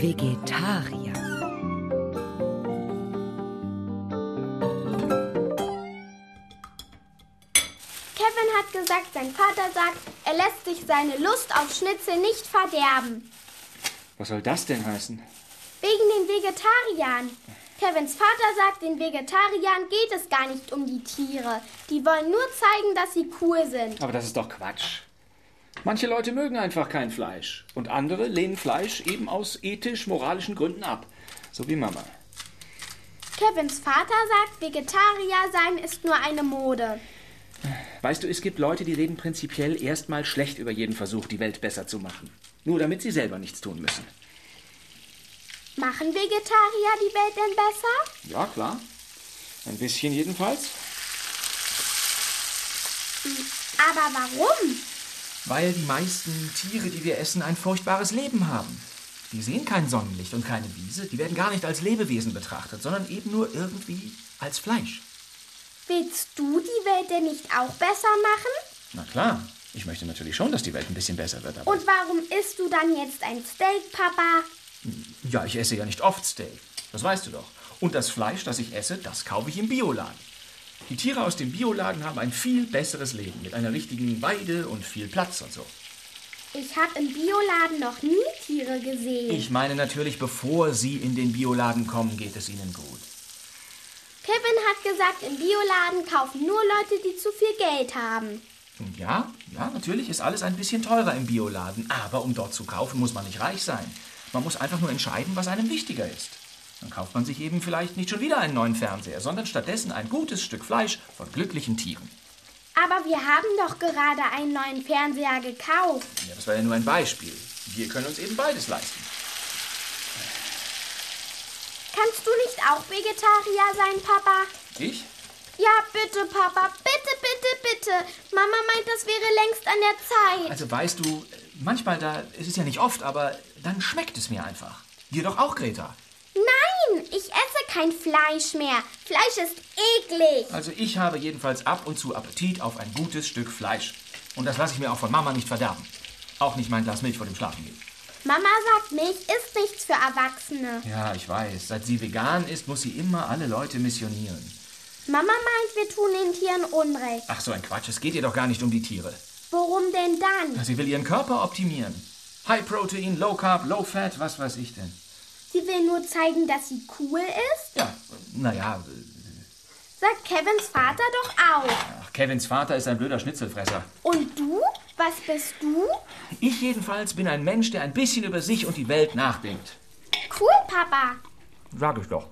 Vegetarier. Kevin hat gesagt, sein Vater sagt, er lässt sich seine Lust auf Schnitzel nicht verderben. Was soll das denn heißen? Wegen den Vegetariern. Kevins Vater sagt, den Vegetariern geht es gar nicht um die Tiere. Die wollen nur zeigen, dass sie cool sind. Aber das ist doch Quatsch. Manche Leute mögen einfach kein Fleisch und andere lehnen Fleisch eben aus ethisch-moralischen Gründen ab. So wie Mama. Kevins Vater sagt, Vegetarier sein ist nur eine Mode. Weißt du, es gibt Leute, die reden prinzipiell erstmal schlecht über jeden Versuch, die Welt besser zu machen. Nur damit sie selber nichts tun müssen. Machen Vegetarier die Welt denn besser? Ja, klar. Ein bisschen jedenfalls. Aber warum? Weil die meisten Tiere, die wir essen, ein furchtbares Leben haben. Die sehen kein Sonnenlicht und keine Wiese. Die werden gar nicht als Lebewesen betrachtet, sondern eben nur irgendwie als Fleisch. Willst du die Welt denn nicht auch besser machen? Na klar. Ich möchte natürlich schon, dass die Welt ein bisschen besser wird. Aber Und warum isst du dann jetzt ein Steak, Papa? Ja, ich esse ja nicht oft Steak. Das weißt du doch. Und das Fleisch, das ich esse, das kaufe ich im Bioladen. Die Tiere aus dem Bioladen haben ein viel besseres Leben mit einer richtigen Weide und viel Platz und so. Ich habe im Bioladen noch nie Tiere gesehen. Ich meine natürlich, bevor Sie in den Bioladen kommen, geht es Ihnen gut. Kevin hat gesagt, im Bioladen kaufen nur Leute, die zu viel Geld haben. Ja, ja, natürlich ist alles ein bisschen teurer im Bioladen. Aber um dort zu kaufen, muss man nicht reich sein. Man muss einfach nur entscheiden, was einem wichtiger ist. Dann kauft man sich eben vielleicht nicht schon wieder einen neuen Fernseher, sondern stattdessen ein gutes Stück Fleisch von glücklichen Tieren. Aber wir haben doch gerade einen neuen Fernseher gekauft. Ja, das war ja nur ein Beispiel. Wir können uns eben beides leisten. Kannst du nicht auch Vegetarier sein, Papa? Ich? Ja, bitte, Papa. Bitte, bitte, bitte. Mama meint, das wäre längst an der Zeit. Also weißt du, manchmal da, es ist ja nicht oft, aber dann schmeckt es mir einfach. Dir doch auch, Greta. Nein, ich esse kein Fleisch mehr. Fleisch ist eklig. Also ich habe jedenfalls ab und zu Appetit auf ein gutes Stück Fleisch. Und das lasse ich mir auch von Mama nicht verderben. Auch nicht mein Glas Milch vor dem Schlafengehen. Mama sagt, Milch ist nichts für Erwachsene. Ja, ich weiß. Seit sie vegan ist, muss sie immer alle Leute missionieren. Mama meint, wir tun den Tieren Unrecht. Ach, so ein Quatsch. Es geht ihr doch gar nicht um die Tiere. Worum denn dann? Sie will ihren Körper optimieren. High Protein, Low Carb, Low Fat, was weiß ich denn. Sie will nur zeigen, dass sie cool ist? Ja, naja. Sagt Kevins Vater doch auch. Ach, Kevins Vater ist ein blöder Schnitzelfresser. Und du? Was bist du? Ich jedenfalls bin ein Mensch, der ein bisschen über sich und die Welt nachdenkt. Cool, Papa. Sag ich doch.